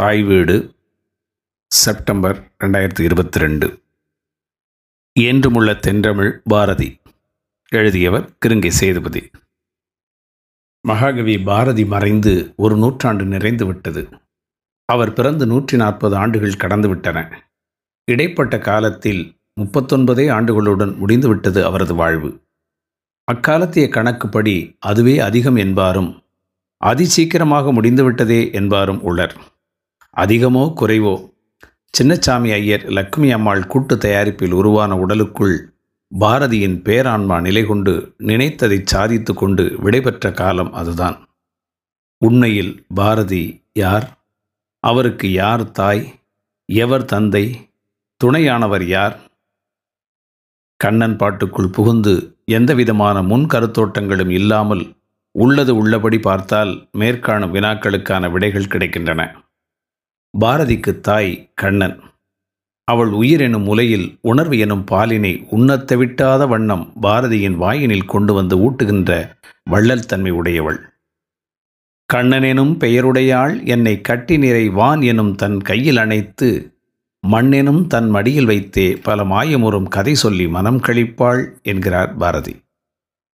தாய் வீடு செப்டம்பர் ரெண்டாயிரத்தி இருபத்தி ரெண்டு. என்றுமுள்ள தென்றமிழ் பாரதி எழுதியவர் கிருங்கை சேதுபதி. மகாகவி பாரதி மறைந்து ஒரு நூற்றாண்டு நிறைந்து விட்டது. அவர் பிறந்து நூற்றி நாற்பது ஆண்டுகள் கடந்துவிட்டன. இடைப்பட்ட காலத்தில் முப்பத்தொன்பதே ஆண்டுகளுடன் முடிந்துவிட்டது அவரது வாழ்வு. அக்காலத்திய கணக்குப்படி அதுவே அதிகம் என்பாரும் அதிசீக்கிரமாக முடிந்துவிட்டதே என்பாரும் உளர். அதிகமோ குறைவோ? சின்னசாமி ஐயர் லக்ஷ்மி அம்மாள் கூட்டு தயாரிப்பில் உருவான உடலுக்குள் பாரதியின் பேரான்மா நிலை கொண்டு நினைத்ததை சாதித்து கொண்டு விடைபெற்ற காலம் அதுதான். உண்மையில் பாரதி யார்? அவருக்கு யார் தாய்? எவர் தந்தை? துணையானவர் யார்? கண்ணன் பாட்டுக்குள் புகுந்து எந்தவிதமான முன் கருத்தோட்டங்களும் இல்லாமல் உள்ளது உள்ளபடி பார்த்தால் மேற்காணும் வினாக்களுக்கான விடைகள் கிடைக்கின்றன. பாரதிக்கு தாய் கண்ணன். அவள் உயிர் எனும் முலையில் உணர்வு எனும் பாலினை உண்ணத் விட்டாத வண்ணம் பாரதியின் வாயினில் கொண்டு வந்து ஊட்டுகின்ற வள்ளல் தன்மை உடையவள். கண்ணனெனும் பெயருடையாள் என்னை கட்டி நிறை வான் எனும் தன் கையில் அணைத்து மண்ணெனும் தன் மடியில் வைத்தே பல மாயமுறும் கதை சொல்லி மனம் கழிப்பாள் என்கிறார் பாரதி.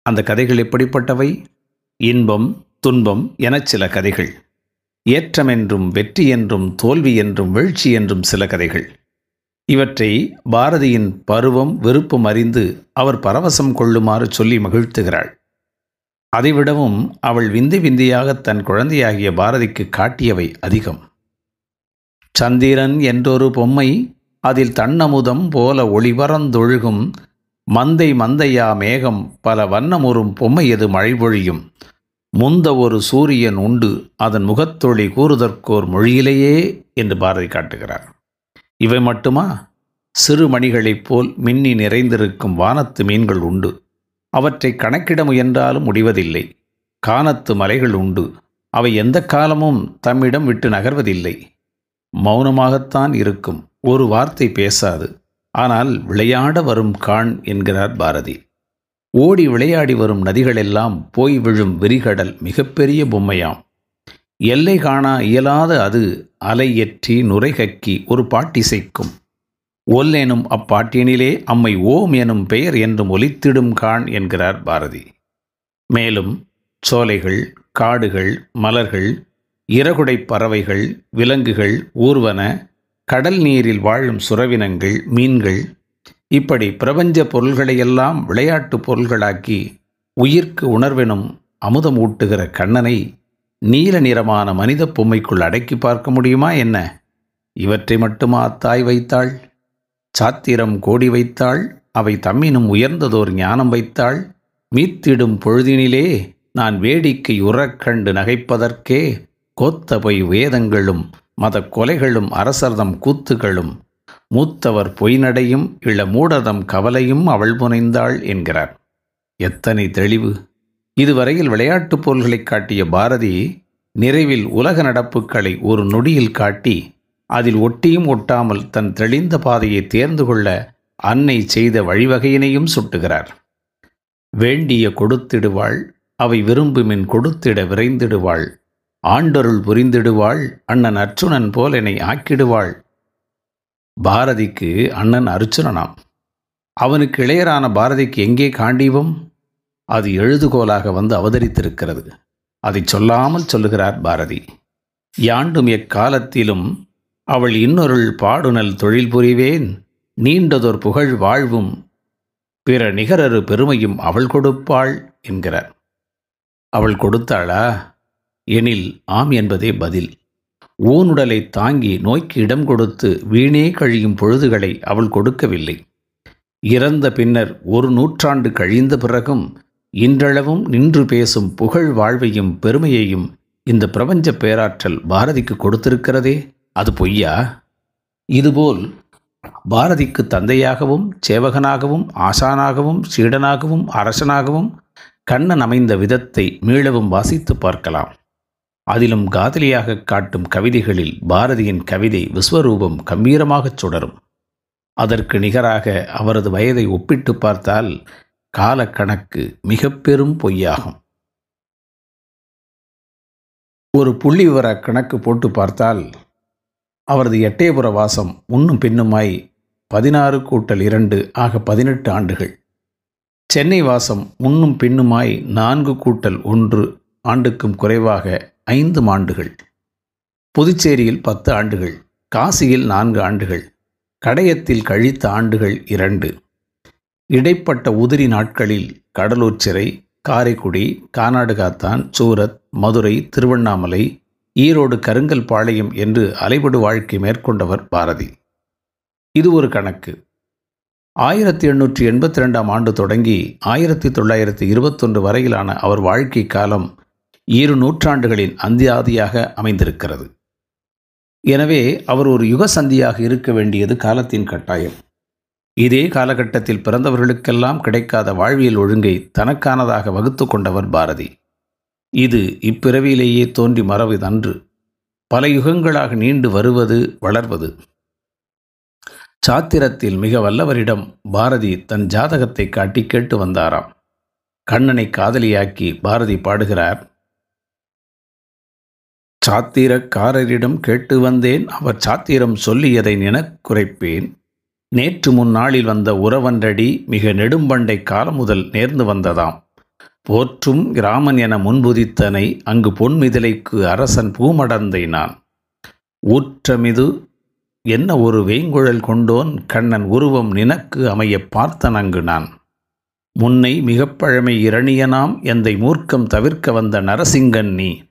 அந்த கதைகள் எப்படிப்பட்டவை? இன்பம் துன்பம் எனச் சில கதைகள். ஏற்றமென்றும் வெற்றி என்றும் தோல்வி என்றும் வீழ்ச்சி என்றும் சில கதைகள். இவற்றை பாரதியின் பருவம் விருப்பம் அறிந்து அவர் பரவசம் கொள்ளுமாறு சொல்லி மகிழ்த்துகிறாள். அதைவிடவும் அவள் விந்தி விந்தியாக தன் குழந்தையாகிய பாரதிக்கு காட்டியவை அதிகம். சந்திரன் என்றொரு பொம்மை அதில் தன்னமுதம் போல ஒளிவரந்தொழுகும் மந்தை மந்தையா மேகம் பல வண்ணமுறும் பொம்மையது மழை பொழியும் முந்த ஒரு சூரியன் உண்டு அதன் முகத்தொழி கூறுதற்கோர் மொழியிலேயே என்று பாரதி காட்டுகிறார். இவை மட்டுமா? சிறு மணிகளைப் போல் மின்னி நிறைந்திருக்கும் வானத்து மீன்கள் உண்டு. அவற்றை கணக்கிட முயன்றாலும் முடிவதில்லை. கானத்து மலைகள் உண்டு. அவை எந்த காலமும் தம்மிடம் விட்டு நகர்வதில்லை. மௌனமாகத்தான் இருக்கும். ஒரு வார்த்தை பேசாது. ஆனால் விளையாட வரும் காண் என்கிறார் பாரதி. ஓடி விளையாடி வரும் நதிகளெல்லாம் போய் விழும் விரிகடல் மிகப்பெரிய பொம்மையாம். எல்லை காணா இயலாத அது அலையற்றி நுரைகக்கி ஒரு பாட்டிசைக்கும். ஒல் எனும் அப்பாட்டினிலே அம்மை ஓம் எனும் பெயர் என்றும் ஒலித்திடும் காண் என்கிறார் பாரதி. மேலும் சோலைகள் காடுகள் மலர்கள் இறகுடை பறவைகள் விலங்குகள் ஊர்வன கடல் நீரில் வாழும் சுரவினங்கள் மீன்கள் இப்படி பிரபஞ்ச பொருள்களையெல்லாம் விளையாட்டு பொருள்களாக்கி உயிர்க்கு உணர்வெனும் அமுதம் ஊட்டுகிற கண்ணனை நீல நிறமான மனித பொம்மைக்குள் அடக்கி பார்க்க முடியுமா என்ன? இவற்றை மட்டுமா அத்தாய் வைத்தாள்? சாத்திரம் கோடி வைத்தாள்? அவை தம்மினும் உயர்ந்ததோர் ஞானம் வைத்தாள்? மீத்திடும் பொழுதினிலே நான் வேடிக்கை உறக்கண்டு நகைப்பதற்கே கோத்த பொய் வேதங்களும் மத கொலைகளும் அரசர்தம் கூத்துகளும் மூத்தவர் பொய்நடையும் இள மூடதம் கவலையும் அவள் புனைந்தாள் என்கிறார். எத்தனை தெளிவு. இதுவரையில் விளையாட்டுப் பொருள்களைக் காட்டிய பாரதி நிறைவில் உலக நடப்புகளை ஒரு நொடியில் காட்டி அதில் ஒட்டியும் ஒட்டாமல் தன் தெளிந்த பாதையை தேர்ந்து கொள்ள அன்னை செய்த வழிவகையினையும் சுட்டுகிறார். வேண்டிய கொடுத்திடுவாள் அவை விரும்புமின் கொடுத்திட விரைந்திடுவாள். ஆண்டொருள் புரிந்திடுவாள் அண்ணன் அர்ச்சுனன் போல் என்னை ஆக்கிடுவாள். பாரதிக்கு அண்ணன் அர்ச்சுனனாம். அவனுக்கு இளையரான பாரதிக்கு எங்கே காண்டீபம்? அது எழுதுகோலாக வந்து அவதரித்திருக்கிறது. அதை சொல்லாமல் சொல்லுகிறார் பாரதி. யாண்டும் எக்காலத்திலும் அவள் இன்னொருள் பாடுனல் தொழில் புரிவேன். நீண்டதொர் புகழ் வாழ்வும் பிற நிகரரு பெருமையும் அவள் கொடுப்பாள் என்கிறார். அவள் கொடுத்தாளா? எனில் ஆம் என்பதே பதில். ஊனுடலை தாங்கி நோய்க்கு இடம் கொடுத்து வீணே கழியும் பொழுதுகளை அவள் கொடுக்கவில்லை. இறந்த பின்னர் ஒரு நூற்றாண்டு கழிந்த பிறகும் இன்றளவும் நின்று பேசும் புகழ் வாழ்வையும் பெருமையையும் இந்த பிரபஞ்ச பேராற்றல் பாரதிக்கு கொடுத்திருக்கிறதே? அது பொய்யா? இதுபோல் பாரதிக்கு தந்தையாகவும் சேவகனாகவும் ஆசானாகவும் சீடனாகவும் அரசனாகவும் கண்ணன் அமைந்த விதத்தை மீளவும் வாசித்து பார்க்கலாம். அதிலும் காதலியாக காட்டும் கவிதைகளில் பாரதியின் கவிதை விஸ்வரூபம் கம்பீரமாகச் சுடரும். அதற்கு நிகராக அவரது வயதை ஒப்பிட்டு பார்த்தால் காலக்கணக்கு மிக பெரும் பொய்யாகும். ஒரு புள்ளி விவர கணக்கு போட்டு பார்த்தால் அவரது எட்டயபுர வாசம் முன்னும் பின்னுமாய் பதினாறு கூட்டல் இரண்டு ஆக பதினெட்டு ஆண்டுகள். சென்னை வாசம் முன்னும் பின்னுமாய் நான்கு கூட்டல் ஒன்று ஆண்டுக்கும் குறைவாக ஐந்து ஆண்டுகள் புதுச்சேரியில் பத்து ஆண்டுகள் காசியில் நான்கு ஆண்டுகள் கடையத்தில் கழித்த ஆண்டுகள் இரண்டு. இடைப்பட்ட உதிரி நாட்களில் கடலூர் சிறை காரைக்குடி கானாடுகாத்தான் சூரத் மதுரை திருவண்ணாமலை ஈரோடு கருங்கல் பாளையம் என்று அலைபடு வாழ்க்கை மேற்கொண்டவர் பாரதி. இது ஒரு கணக்கு. ஆயிரத்தி எண்ணூற்றி எண்பத்தி ரெண்டாம் ஆண்டு தொடங்கி ஆயிரத்தி தொள்ளாயிரத்தி இருபத்தொன்று வரையிலான அவர் வாழ்க்கை காலம் இரு நூற்றாண்டுகளின் அந்தியாதியாக அமைந்திருக்கிறது. எனவே அவர் ஒரு யுக சந்தியாக இருக்க வேண்டியது காலத்தின் கட்டாயம். இதே காலகட்டத்தில் பிறந்தவர்களுக்கெல்லாம் கிடைக்காத வாழ்வியல் ஒழுங்கை தனக்கானதாக வகுத்து கொண்டவர் பாரதி. இது இப்பிறவியிலேயே தோன்றி மறவதன்று பல யுகங்களாக நீண்டு வருவது வளர்வது. சாத்திரத்தில் மிக வல்லவரிடம் பாரதி தன் ஜாதகத்தை காட்டி கேட்டு வந்தாராம். கண்ணனை காதலியாக்கி பாரதி பாடுகிறார் சாத்திரக்காரரிடம் கேட்டு வந்தேன். அவர் சாத்திரம் சொல்லியதை நினக்குறைப்பேன். நேற்று முன்னாளில் வந்த உறவன்றடி மிக நெடும்பண்டை காலம் முதல் நேர்ந்து வந்ததாம். போற்றும் கிராமன் என முன்புதித்தனை அங்கு பொன்மிதிலைக்கு அரசன் பூமடந்தை நான். ஊற்றமிது என்ன ஒரு வேங்குழல் கொண்டோன்? கண்ணன் உருவம் நினக்கு அமைய பார்த்தன் அங்கு நான். முன்னை மிகப்பழமை இரணியனாம். எந்தை மூர்க்கம் தவிர்க்க வந்த நரசிங்கன் நீ.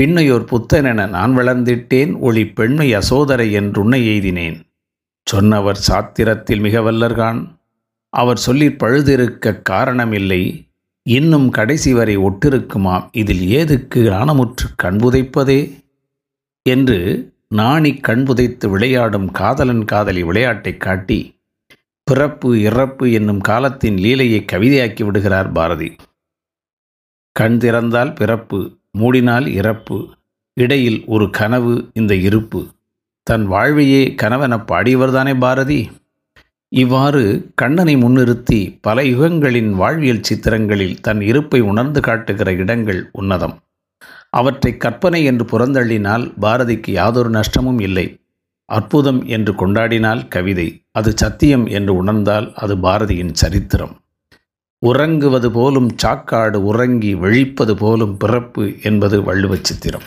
பின்னையோர் புத்தனென நான் வளர்ந்திட்டேன் ஒளி பெண்மை அசோதரை என்றுன்னை எய்தினேன். சொன்னவர் சாத்திரத்தில் மிக வல்லர்கான். அவர் சொல்லி பழுதிருக்க காரணமில்லை. இன்னும் கடைசி வரை ஒட்டிருக்குமாம். இதில் ஏதுக்கு ஆணமுற்று கண்புதைப்பதே என்று நாணி கண்புதைத்து விளையாடும் காதலன் காதலி விளையாட்டைக் காட்டி பிறப்பு இறப்பு என்னும் காலத்தின் லீலையை கவிதையாக்கி விடுகிறார் பாரதி. கண் திறந்தால் பிறப்பு மூடினால் இறப்பு இடையில் ஒரு கனவு இந்த இருப்பு. தன் வாழ்வையே கனவென பாடியவர்தானே பாரதி? இவ்வாறு கண்ணனை முன்னிறுத்தி பல யுகங்களின் வாழ்வியல் சித்திரங்களில் தன் இருப்பை உணர்ந்து காட்டுகிற இடங்கள் உன்னதம். அவற்றை கற்பனை என்று புறந்தள்ளினால் பாரதிக்கு யாதொரு நஷ்டமும் இல்லை. அற்புதம் என்று கொண்டாடினால் கவிதை அது சத்தியம் என்று உணர்ந்தால் அது பாரதியின் சரித்திரம். உறங்குவது போலும் சாக்காடு உறங்கி விழிப்பது போலும் பிறப்பு என்பது வள்ளுவச்சித்திரம்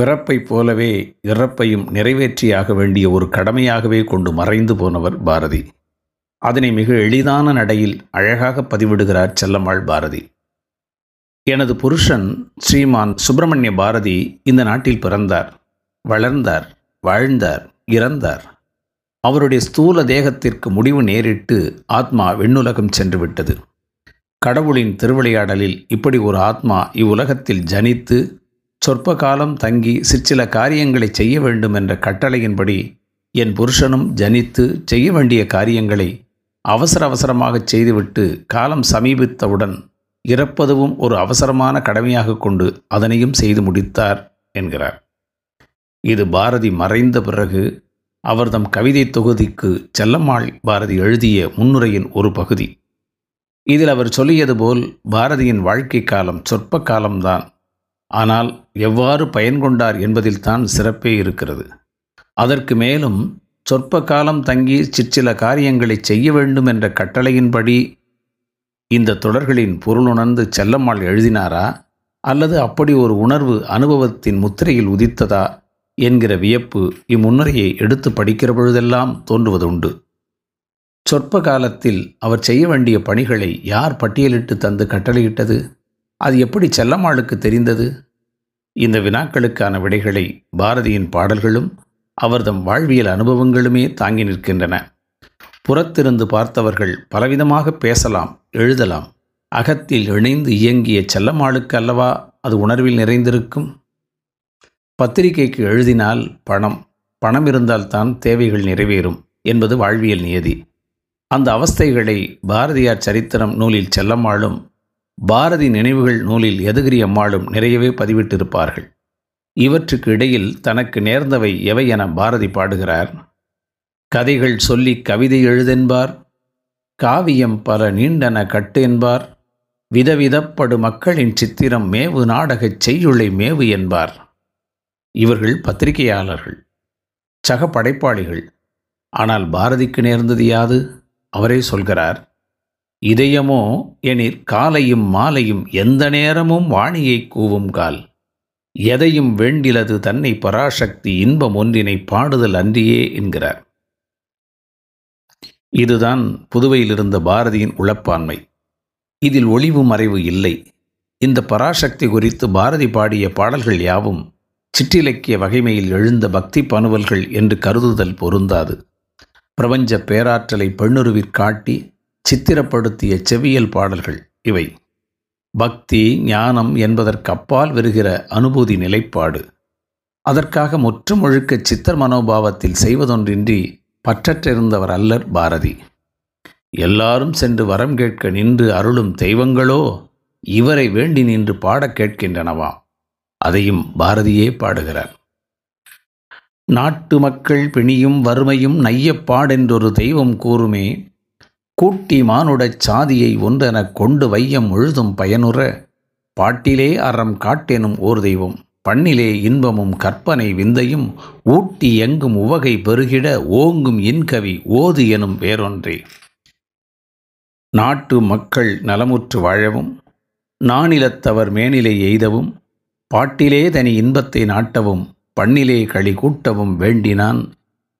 பிறப்பைப் போலவே இறப்பையும் நிறைவேற்றியாக வேண்டிய ஒரு கடமையாகவே கொண்டு மறைந்து போனவர் பாரதி. அதனை மிக எளிதான நடையில் அழகாக பதிவிடுகிறார் செல்லம்மாள் பாரதி. எனது புருஷன் ஸ்ரீமான் சுப்பிரமணிய பாரதி இந்த நாட்டில் பிறந்தார் வளர்ந்தார் வாழ்ந்தார் இறந்தார். அவருடைய ஸ்தூல தேகத்திற்கு முடிவு நேரிட்டு ஆத்மா விண்ணுலகம் சென்று விட்டது. கடவுளின் திருவிளையாடலில் இப்படி ஒரு ஆத்மா இவ்வுலகத்தில் ஜனித்து சொற்ப காலம் தங்கி சிற்சில காரியங்களை செய்ய வேண்டும் என்ற கட்டளையின்படி என் புருஷனும் ஜனித்து செய்ய வேண்டிய காரியங்களை அவசர அவசரமாக செய்துவிட்டு காலம் சமீபித்தவுடன் இறப்பதுவும் ஒரு அவசரமான கடமையாக கொண்டு அதனையும் செய்து முடித்தார் என்கிறார். இது பாரதி மறைந்த பிறகு அவர் தம் கவிதை தொகுதிக்கு செல்லம்மாள் பாரதி எழுதிய முன்னுரையின் ஒரு பகுதி. இதில் அவர் சொல்லியது போல் பாரதியின் வாழ்க்கை காலம் சொற்ப காலம்தான். ஆனால் எவ்வாறு பயன் கொண்டார் என்பதில்தான் சிறப்பே இருக்கிறது. அதற்கு மேலும் சொற்ப காலம் தங்கி சிற்சில காரியங்களை செய்ய வேண்டும் என்ற கட்டளையின்படி இந்த தொடர்களின் பொருளுணர்ந்து செல்லம்மாள் எழுதினாரா? அல்லது அப்படி ஒரு உணர்வு அனுபவத்தின் முத்திரையில் உதித்ததா? என்கிற வியப்பு இம்முன்னுரையை எடுத்து படிக்கிற பொழுதெல்லாம் தோன்றுவதுண்டு. சொற்ப காலத்தில் அவர் செய்ய வேண்டிய பணிகளை யார் பட்டியலிட்டு தந்து கட்டளையிட்டது? அது எப்படி செல்லம்மாளுக்கு தெரிந்தது? இந்த வினாக்களுக்கான விடைகளை பாரதியின் பாடல்களும் அவர்தம் வாழ்வியல் அனுபவங்களுமே தாங்கி நிற்கின்றன. புறத்திருந்து பார்த்தவர்கள் பலவிதமாக பேசலாம் எழுதலாம். அகத்தில் இணைந்து இயங்கிய செல்லம்மாளுக்கு அல்லவா அது உணர்வில் நிறைந்திருக்கும்? பத்திரிகைக்கு எழுதினால் பணம் பணம் இருந்தால்தான் தேவைகள் நிறைவேறும் என்பது வாழ்வியல் நியதி. அந்த அவஸ்தைகளை பாரதியார் சரித்திரம் நூலில் செல்லம்மாளும் பாரதி நினைவுகள் நூலில் எதுகிரி அம்மாளும் நிறையவே பதிவிட்டிருப்பார்கள். இவற்றுக்கு இடையில் தனக்கு நேர்ந்தவை எவை என பாரதி பாடுகிறார். கதைகள் சொல்லி கவிதை எழுதென்பார் காவியம் பல நீண்டன கட்டு என்பார் விதவிதப்படு மக்களின் சித்திரம் மேவு நாடகச் செய்யுளை மேவு என்பார். இவர்கள் பத்திரிகையாளர்கள் சக படைப்பாளிகள். ஆனால் பாரதிக்கு நேர்ந்தது யாது? அவரே சொல்கிறார் இதயமோ எனிற் காலையும் மாலையும் எந்த நேரமும் வாணியை கூவும் கால். எதையும் வேண்டிலது தன்னை பராசக்தி இன்பம் ஒன்றினை பாடுதல் அன்றியே என்கிறார். இதுதான் புதுவையில் இருந்த பாரதியின் உளப்பான்மை இதில் ஒளிவு மறைவு இல்லை. இந்த பராசக்தி குறித்து பாரதி பாடிய பாடல்கள் யாவும் சிற்றிலக்கிய வகைமையில் எழுந்த பக்தி பனுவல்கள் என்று கருதுதல் பொருந்தாது. பிரபஞ்ச பேராற்றலை பெண்ணுருவிற்காட்டி சித்திரப்படுத்திய செவியல் பாடல்கள் இவை. பக்தி ஞானம் என்பதற்கப்பால் வருகிற அனுபூதி நிலைப்பாடு. அதற்காக முற்றுமுழுக்க சித்தர் மனோபாவத்தில் செய்வதொன்றின்றி பற்றற்றிருந்தவர் அல்லர் பாரதி. எல்லாரும் சென்று வரம் கேட்க நின்று அருளும் தெய்வங்களோ இவரை வேண்டி நின்று பாடக் கேட்கின்றனவாம் அதையும் பாரதியே பாடுகிறார். நாட்டு மக்கள் பிணியும் வறுமையும் நையப்பாடென்றொரு தெய்வம் கூறுமே கூட்டி மானுடச் சாதியை ஒன்றெனக் கொண்டு வையம் முழுதும் பயனுற பாட்டிலே அறம் காட்டெனும் ஓர் தெய்வம் பண்ணிலே இன்பமும் கற்பனை விந்தையும் ஊட்டி எங்கும் உவகை பெருகிட ஓங்கும் இன்கவி ஓது எனும் வேறொன்றே. நாட்டு மக்கள் நலமுற்று வாழவும் நானிலத்தவர் மேனிலை எய்தவும் பாட்டிலே தனி இன்பத்தை நாட்டவும் பண்ணிலே களி கூட்டவும் வேண்டினான்.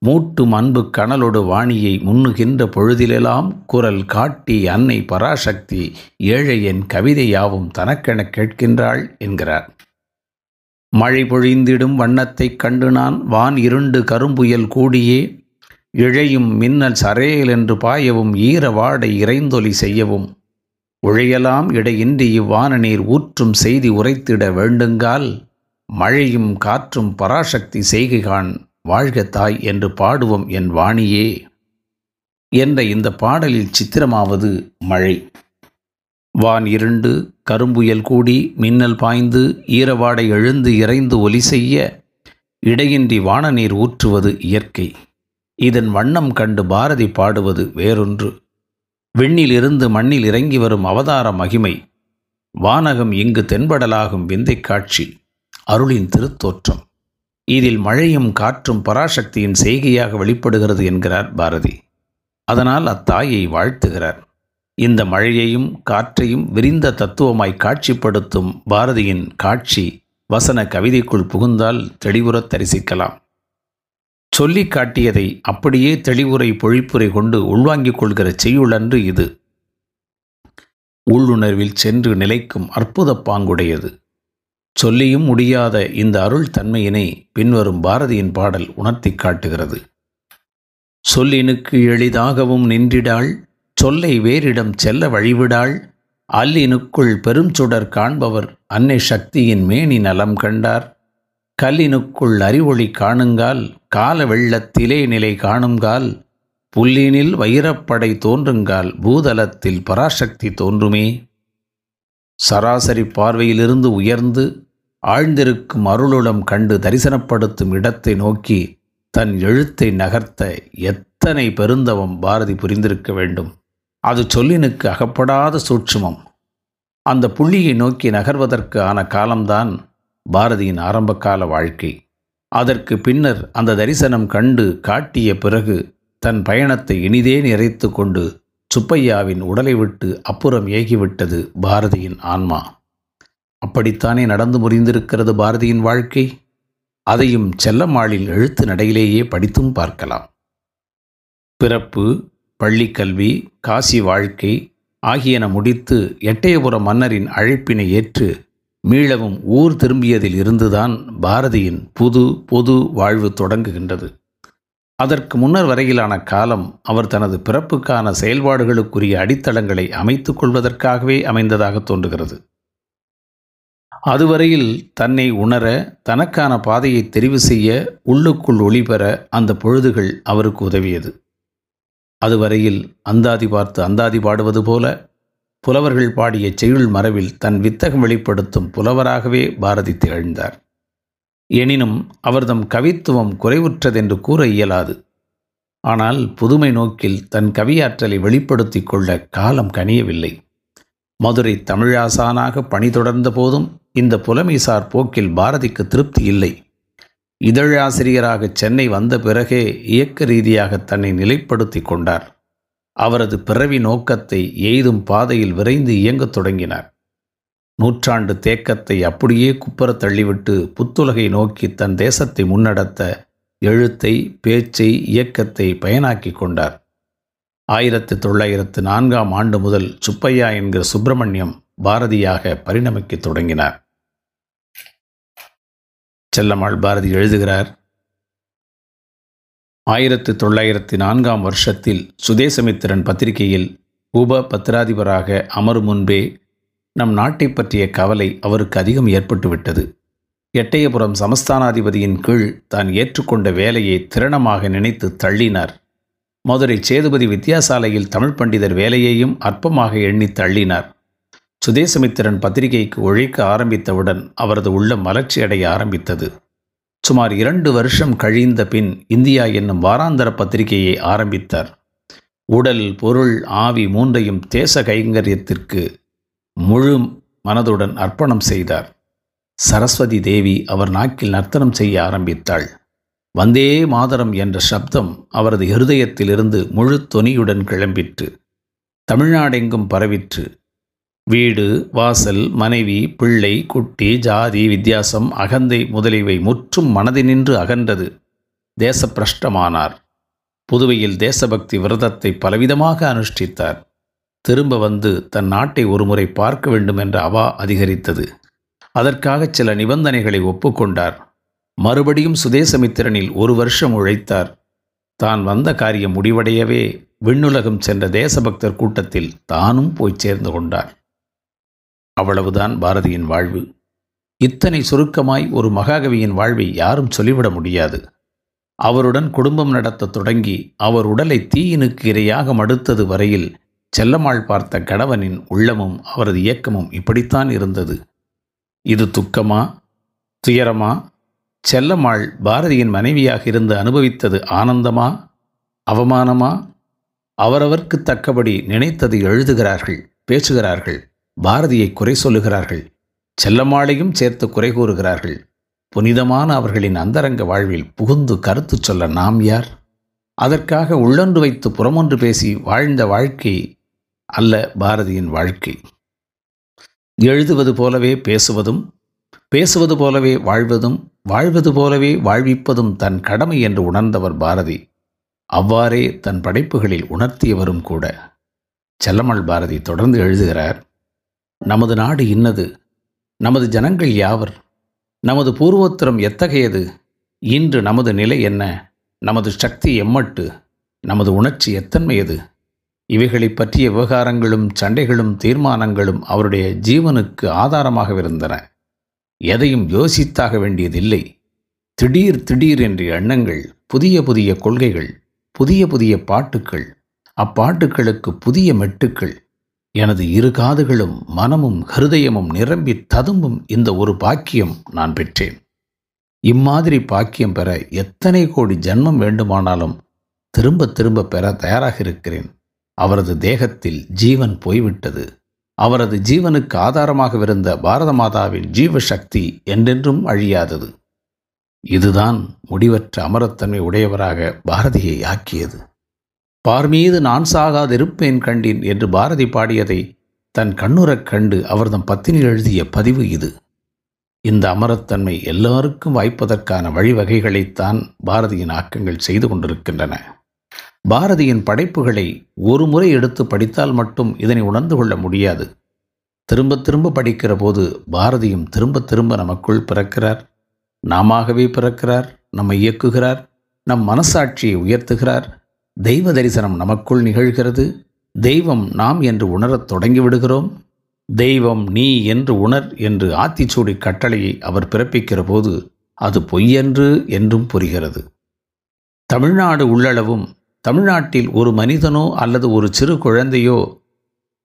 மூட்டும் அன்பு கனலொடு வாணியை முன்னுகின்ற பொழுதிலெல்லாம் குரல் காட்டி அன்னை பராசக்தி ஏழையன் கவிதையாவும் தனக்கெனக் கேட்கின்றாள் என்கிறார். மழை பொழிந்திடும் வண்ணத்தைக் கண்டு நான் வான் இருண்டு கரும்புயல் கூடியே. இழையும் மின்னல் சரேல் என்று பாயவும் ஈர வாடை இறைந்தொலி செய்யவும் உழையலாம் இடையின்றி இவ்வான நீர் ஊற்றும் செய்தி உரைத்திட வேண்டுங்கால் மழையும் காற்றும் பராசக்தி செய்கைகான் வாழ்க தாய் என்று பாடுவோம் என் வாணியே. என்ற இந்த பாடலில் சித்திரமாவது மழை. வான் இருண்டு கரும்புயல் கூடி மின்னல் பாய்ந்து ஈரவாடை எழுந்து இறைந்து ஒலி செய்ய இடையின்றி வானநீர் ஊற்றுவது இயற்கை. இதன் வண்ணம் கண்டு பாரதி பாடுவது வேறொன்று. விண்ணிலிருந்து மண்ணில் இறங்கி வரும் அவதார மகிமை. வானகம் இங்கு தென்படலாகும் விந்தைக் காட்சி அருளின் திருத்தோற்றம். இதில் மழையும் காற்றும் பராசக்தியின் செய்கையாக வெளிப்படுகிறது என்கிறார் பாரதி. அதனால் அத்தாயை வாழ்த்துகிறார். இந்த மழையையும் காற்றையும் விரிந்த தத்துவமாய் காட்சிப்படுத்தும் பாரதியின் காட்சி வசன கவிதைக்குள் புகுந்தால் தெளிவுறத் தரிசிக்கலாம். சொல்லி காட்டியதை அப்படியே தெளிவுரை பொழிப்புரை கொண்டு உள்வாங்கிக் கொள்கிற செய்யுளன்று இது. உள்ளுணர்வில் சென்று நிலைக்கும் அற்புத பாங்குடையது. சொல்லியும் முடியாத இந்த அருள் தன்மையினை பின்வரும் பாரதியின் பாடல் உணர்த்தி காட்டுகிறது. சொல்லினுக்கு எளிதாகவும் நின்றிடாள் சொல்லை வேறிடம் செல்ல வழிவிடாள் அல்லினுக்குள் பெருஞ்சுடர் காண்பவர் அன்னை சக்தியின் மேனி நலம் கண்டார். கல்லினுக்குள் அறிவொளி காணுங்கால் கால வெள்ளத்திலே நிலை காணுங்கால் புல்லினில் வைரப்படை தோன்றுங்கால் பூதலத்தில் பராசக்தி தோன்றுமே. சராசரி பார்வையிலிருந்து உயர்ந்து ஆழ்ந்திருக்கும் அருளுளம் கண்டு தரிசனப்படுத்தும் இடத்தை நோக்கி தன் எழுத்தை நகர்த்த எத்தனை பெருந்தவம் பாரதி புரிந்திருக்க வேண்டும். அது சொல்லினுக்கு அகப்படாத சூட்சுமம். அந்த புள்ளியை நோக்கி நகர்வதற்கு ஆன காலம்தான் பாரதியின் ஆரம்பகால வாழ்க்கை. அதற்கு பின்னர் அந்த தரிசனம் கண்டு காட்டிய பிறகு தன் பயணத்தை இனிதே நிறைத்து கொண்டு சுப்பையாவின் உடலை விட்டு அப்புறம் ஏகிவிட்டது பாரதியின் ஆன்மா. அப்படித்தானே நடந்து முறிந்திருக்கிறது பாரதியின் வாழ்க்கை? அதையும் செல்லம்மாளில் எழுத்து நடையிலேயே படித்தும் பார்க்கலாம். பிறப்பு பள்ளிக்கல்வி காசி வாழ்க்கை ஆகியன முடித்து எட்டயபுரம் மன்னரின் அழைப்பினை ஏற்று மீளவும் ஊர் திரும்பியதில் இருந்துதான் பாரதியின் புது பொது வாழ்வு தொடங்குகின்றது. அதற்கு முன்னர் வரையிலான காலம் அவர் தனது பிறப்புக்கான செயல்பாடுகளுக்குரிய அடித்தளங்களை அமைத்துக் கொள்வதற்காகவே அமைந்ததாக தோன்றுகிறது. அதுவரையில் தன்னை உணர தனக்கான பாதையை தெரிவு செய்ய உள்ளுக்குள் ஒளிபெற அந்த பொழுதுகள் அவருக்கு உதவியது. அதுவரையில் அந்தாதி பார்த்து அந்தாதி பாடுவது போல புலவர்கள் பாடிய செய்யுள் மரபில் தன் வித்தகம் வெளிப்படுத்தும் புலவராகவே பாரதி திகழ்ந்தார். எனினும் அவர்தம் கவித்துவம் குறைவுற்றதென்று கூற இயலாது. ஆனால் புதுமை நோக்கில் தன் கவியாற்றலை வெளிப்படுத்திக் கொள்ள காலம் கனியவில்லை. மதுரை தமிழாசானாக பணி தொடர்ந்த போதும் இந்த புலமைசார் போக்கில் பாரதிக்கு திருப்தி இல்லை. இதழாசிரியராக சென்னை வந்த பிறகே இயக்க ரீதியாக தன்னை நிலைப்படுத்தி கொண்டார். அவரது பிறவி நோக்கத்தை எய்தும் பாதையில் விரைந்து இயங்கத் தொடங்கினார். நூற்றாண்டு தேக்கத்தை அப்படியே குப்புறத் தள்ளிவிட்டு புத்துலகை நோக்கி தன் தேசத்தை முன்னடத்த எழுத்தை பேச்சை இயக்கத்தை பயனாக்கி கொண்டார். ஆயிரத்து தொள்ளாயிரத்து நான்காம் ஆண்டு முதல் சுப்பையா என்கிற சுப்பிரமணியம் பாரதியாக பரிணமிக்கத் தொடங்கினார். செல்லம்மாள் பாரதி எழுதுகிறார் ஆயிரத்து தொள்ளாயிரத்து நான்காம் வருஷத்தில் சுதேசமித்திரன் பத்திரிகையில் உப பத்திராதிபராக அமரும் முன்பே நம் நாட்டை பற்றிய கவலை அவருக்கு அதிகம் ஏற்பட்டுவிட்டது. எட்டயபுரம் சமஸ்தானாதிபதியின் கீழ் தான் ஏற்றுக்கொண்ட வேலையை திறனமாக நினைத்து தள்ளினார். மதுரை சேதுபதி வித்யாசாலையில் தமிழ் பண்டிதர் வேலையையும் அற்பமாக எண்ணி தள்ளினார். சுதேசமித்திரன் பத்திரிகைக்கு உழைக்க ஆரம்பித்தவுடன் அவரது உள்ளம் மலர்ச்சியடைய ஆரம்பித்தது. சுமார் இரண்டு வருஷம் கழிந்த பின் இந்தியா என்னும் வாராந்தர பத்திரிகையை ஆரம்பித்தார். உடல் பொருள் ஆவி மூன்றையும் தேச கைங்கரியத்திற்கு முழு மனதுடன் அர்ப்பணம் செய்தார். சரஸ்வதி தேவி அவர் நாக்கில் நர்த்தனம் செய்ய ஆரம்பித்தாள். வந்தே மாதரம் என்ற சப்தம் அவரது இருதயத்திலிருந்து முழு தொனியுடன் கிளம்பிற்று. தமிழ்நாடெங்கும் பரவிற்று. வீடு வாசல் மனைவி பிள்ளை குட்டி ஜாதி வித்தியாசம் அகந்தை முதலியவை முற்றும் மனதினின்று அகன்றது. தேசப்பிரஷ்டமானார். புதுவையில் தேசபக்தி விரதத்தை பலவிதமாக அனுஷ்டித்தார். திரும்ப வந்து தன் நாட்டை ஒருமுறை பார்க்க வேண்டும் என்ற அவா அதிகரித்தது. அதற்காக சில நிபந்தனைகளை ஒப்புக்கொண்டார். மறுபடியும் சுதேசமித்திரனில் ஒரு வருஷம் உழைத்தார். தான் வந்த காரியம் முடிவடையவே விண்ணுலகம் சென்ற தேசபக்தர் கூட்டத்தில் தானும் போய் சேர்ந்து கொண்டார். அவ்வளவுதான் பாரதியின் வாழ்வு. இத்தனை சுருக்கமாய் ஒரு மகாகவியின் வாழ்வை யாரும் சொல்லிவிட முடியாது. அவருடன் குடும்பம் நடத்த தொடங்கி அவர் உடலை தீயினுக்கு இரையாக மடுத்தது வரையில் செல்லம்மாள் பார்த்த கணவனின் உள்ளமும் அவரது இயக்கமும் இப்படித்தான் இருந்தது. இது துக்கமா? துயரமா? செல்லம்மாள் பாரதியின் மனைவியாக இருந்து அனுபவித்தது ஆனந்தமா? அவமானமா? அவரவர்க்கு தக்கபடி நினைத்தது எழுதுகிறார்கள் பேசுகிறார்கள். பாரதியை குறை சொல்லுகிறார்கள் செல்லம்மாளையும் சேர்த்து குறை கூறுகிறார்கள். புனிதமான அவர்களின் அந்தரங்க வாழ்வில் புகுந்து கருத்து சொல்ல நாம் யார்? அதற்காக உள்ளொன்று வைத்து புறமொன்று பேசி வாழ்ந்த வாழ்க்கை அல்ல பாரதியின் வாழ்க்கை. எழுதுவது போலவே பேசுவதும் பேசுவது போலவே வாழ்வதும் வாழ்வது போலவே வாழ்விப்பதும் தன் கடமை என்று உணர்ந்தவர் பாரதி. அவ்வாறே தன் படைப்புகளில் உணர்த்தியவரும் கூட. செல்லம்மாள் பாரதி தொடர்ந்து எழுதுகிறார் நமது நாடு இன்னது. நமது ஜனங்கள் யாவர்? நமது பூர்வோத்திரம் எத்தகையது? இன்று நமது நிலை என்ன? நமது சக்தி எம்மட்டு? நமது உணர்ச்சி எத்தன்மையது? இவைகளை பற்றிய விவகாரங்களும் சண்டைகளும் தீர்மானங்களும் அவருடைய ஜீவனுக்கு ஆதாரமாகவிருந்தன. எதையும் யோசித்தாக வேண்டியதில்லை. திடீர் திடீர் என்ற எண்ணங்கள் புதிய புதிய கொள்கைகள் புதிய புதிய பாட்டுக்கள் அப்பாட்டுக்களுக்கு புதிய மெட்டுக்கள் எனது இரு காதுகளும் மனமும் ஹிருதயமும் நிரம்பி ததும்பும் இந்த ஒரு பாக்கியம் நான் பெற்றேன். இம்மாதிரி பாக்கியம் பெற எத்தனை கோடி ஜன்மம் வேண்டுமானாலும் திரும்ப திரும்ப பெற தயாராக இருக்கிறேன். அவரது தேகத்தில் ஜீவன் போய்விட்டது. அவரது ஜீவனுக்கு ஆதாரமாகவிருந்த பாரத மாதாவின் ஜீவ சக்தி என்றென்றும் அழியாதது. இதுதான் முடிவற்ற அமரத்தன்மை உடையவராக பாரதியை ஆக்கியது. பார் மீது நான் சாகாதிருப்பேன் கண்டேன் என்று பாரதி பாடியதை தன் கண்ணுறக் கண்டு அவர்தம் பத்தினி எழுதிய பதிவு இது. இந்த அமரத்தன்மை எல்லாருக்கும் வாய்ப்பதற்கான வழிவகைகளைத்தான் பாரதியின் ஆக்கங்கள் செய்து கொண்டிருக்கின்றன. பாரதியின் படைப்புகளை ஒரு முறை எடுத்து படித்தால் மட்டும் இதனை உணர்ந்து கொள்ள முடியாது. திரும்ப திரும்ப படிக்கிற போது பாரதியும் திரும்ப திரும்ப நமக்குள் பிறக்கிறார். நாமவே பிறக்கிறார் நம்மை இயக்குகிறார் நம் மனசாட்சியை உயர்த்துகிறார். தெய்வ தரிசனம் நமக்குள் நிகழ்கிறது. தெய்வம் நாம் என்று உணரத் தொடங்கிவிடுகிறோம். தெய்வம் நீ என்று உணர் என்று ஆத்திச்சூடி கட்டளையை அவர் பிறப்பிக்கிற போது அது பொய்யன்று என்றும் புரிகிறது. தமிழ்நாடு உள்ளளவும் தமிழ்நாட்டில் ஒரு மனிதனோ அல்லது ஒரு சிறு குழந்தையோ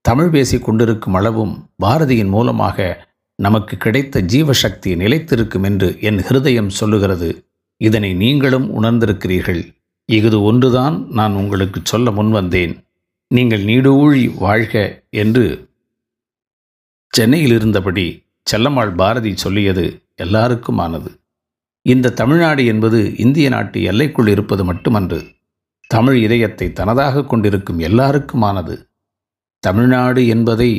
தமிழ் பேசிக் கொண்டிருக்கும் அளவும் பாரதியின் மூலமாக நமக்கு கிடைத்த ஜீவசக்தி நிலைத்திருக்கும் என்று என் ஹிருதயம் சொல்லுகிறது. இதனை நீங்களும் உணர்ந்திருக்கிறீர்கள். இஃது ஒன்றுதான் நான் உங்களுக்கு சொல்ல முன்வந்தேன். நீங்கள் நீடூழி வாழ்க என்று சென்னையில் இருந்தபடி செல்லம்மாள் பாரதி சொல்லியது எல்லாருக்குமானது. இந்த தமிழ்நாடு என்பது இந்திய நாட்டு எல்லைக்குள் இருப்பது மட்டுமன்று தமிழ் இதயத்தை தனதாக கொண்டிருக்கும் எல்லாருக்குமானது. தமிழ்நாடு என்பதை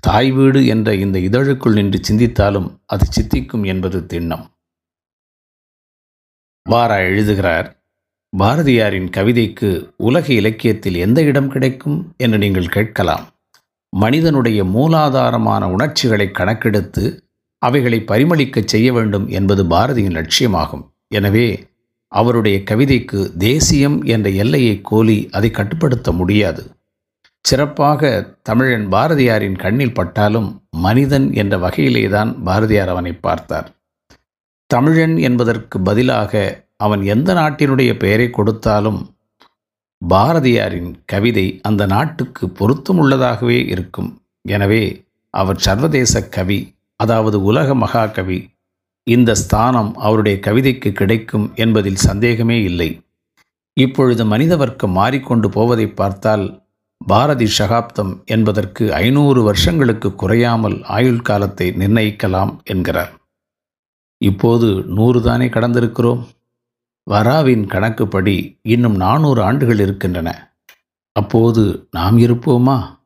தாய் வீடு என்ற இந்த இதழுக்குள் நின்று சிந்தித்தாலும் அது சித்திக்கும் என்பது திண்ணம். வாரா எழுதுகிறார் பாரதியாரின் கவிதைக்கு உலக இலக்கியத்தில் எந்த இடம் கிடைக்கும் என்று நீங்கள் கேட்கலாம். மனிதனுடைய மூலாதாரமான உணர்ச்சிகளை கணக்கெடுத்து அவைகளை பரிமளிக்கச் செய்ய வேண்டும் என்பது பாரதியின் லட்சியமாகும். எனவே அவருடைய கவிதைக்கு தேசியம் என்ற எல்லையை கோலி அதை கட்டுப்படுத்த முடியாது. சிறப்பாக தமிழன் பாரதியாரின் கண்ணில் பட்டாலும் மனிதன் என்ற வகையிலேதான் பாரதியார் அவனை பார்த்தார். தமிழன் என்பதற்கு பதிலாக அவன் எந்த நாட்டினுடைய பெயரை கொடுத்தாலும் பாரதியாரின் கவிதை அந்த நாட்டுக்கு பொருத்தமுள்ளதாகவே இருக்கும். எனவே அவர் சர்வதேச கவி அதாவது உலக மகாகவி இந்த ஸ்தானம் அவருடைய கவிதைக்கு கிடைக்கும் என்பதில் சந்தேகமே இல்லை. இப்பொழுது மனித வர்க்கம் மாறிக்கொண்டு போவதை பார்த்தால் பாரதி சகாப்தம் என்பதற்கு ஐநூறு வருஷங்களுக்கு குறையாமல் ஆயுள் காலத்தை நிர்ணயிக்கலாம் என்கிறார். இப்போது நூறு தானே கடந்திருக்கிறோம்? வராவின் கணக்குப்படி இன்னும் நானூறு ஆண்டுகள் இருக்கின்றன. அப்போது நாம் இருப்போமா?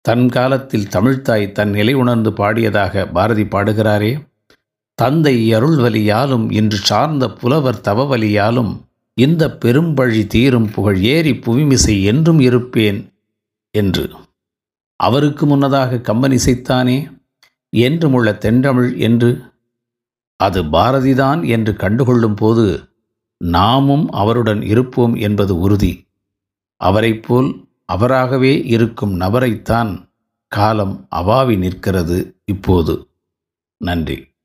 தன் காலத்தில் தமிழ்த்தாய் தன் நிலை உணர்ந்து பாடியதாக பாரதி பாடுகிறாரே. தந்தை அருள்வலியாலும் இன்று சார்ந்த புலவர் தவவலியாலும் இந்த பெரும்பழி தீரும் புகழ் ஏறி புவிமிசை என்றும் இருப்பேன் என்று. அவருக்கு முன்னதாக கம்பனிசைத்தானே என்றுமுள்ள தென்றமிழ் என்று அது பாரதிதான் என்று கண்டுகொள்ளும் போது நாமும் அவருடன் இருப்போம் என்பது உறுதி. அவரைப் போல் அவராகவே இருக்கும் நபரைத்தான் காலம் அவாவி நிற்கிறது இப்போது. நன்றி.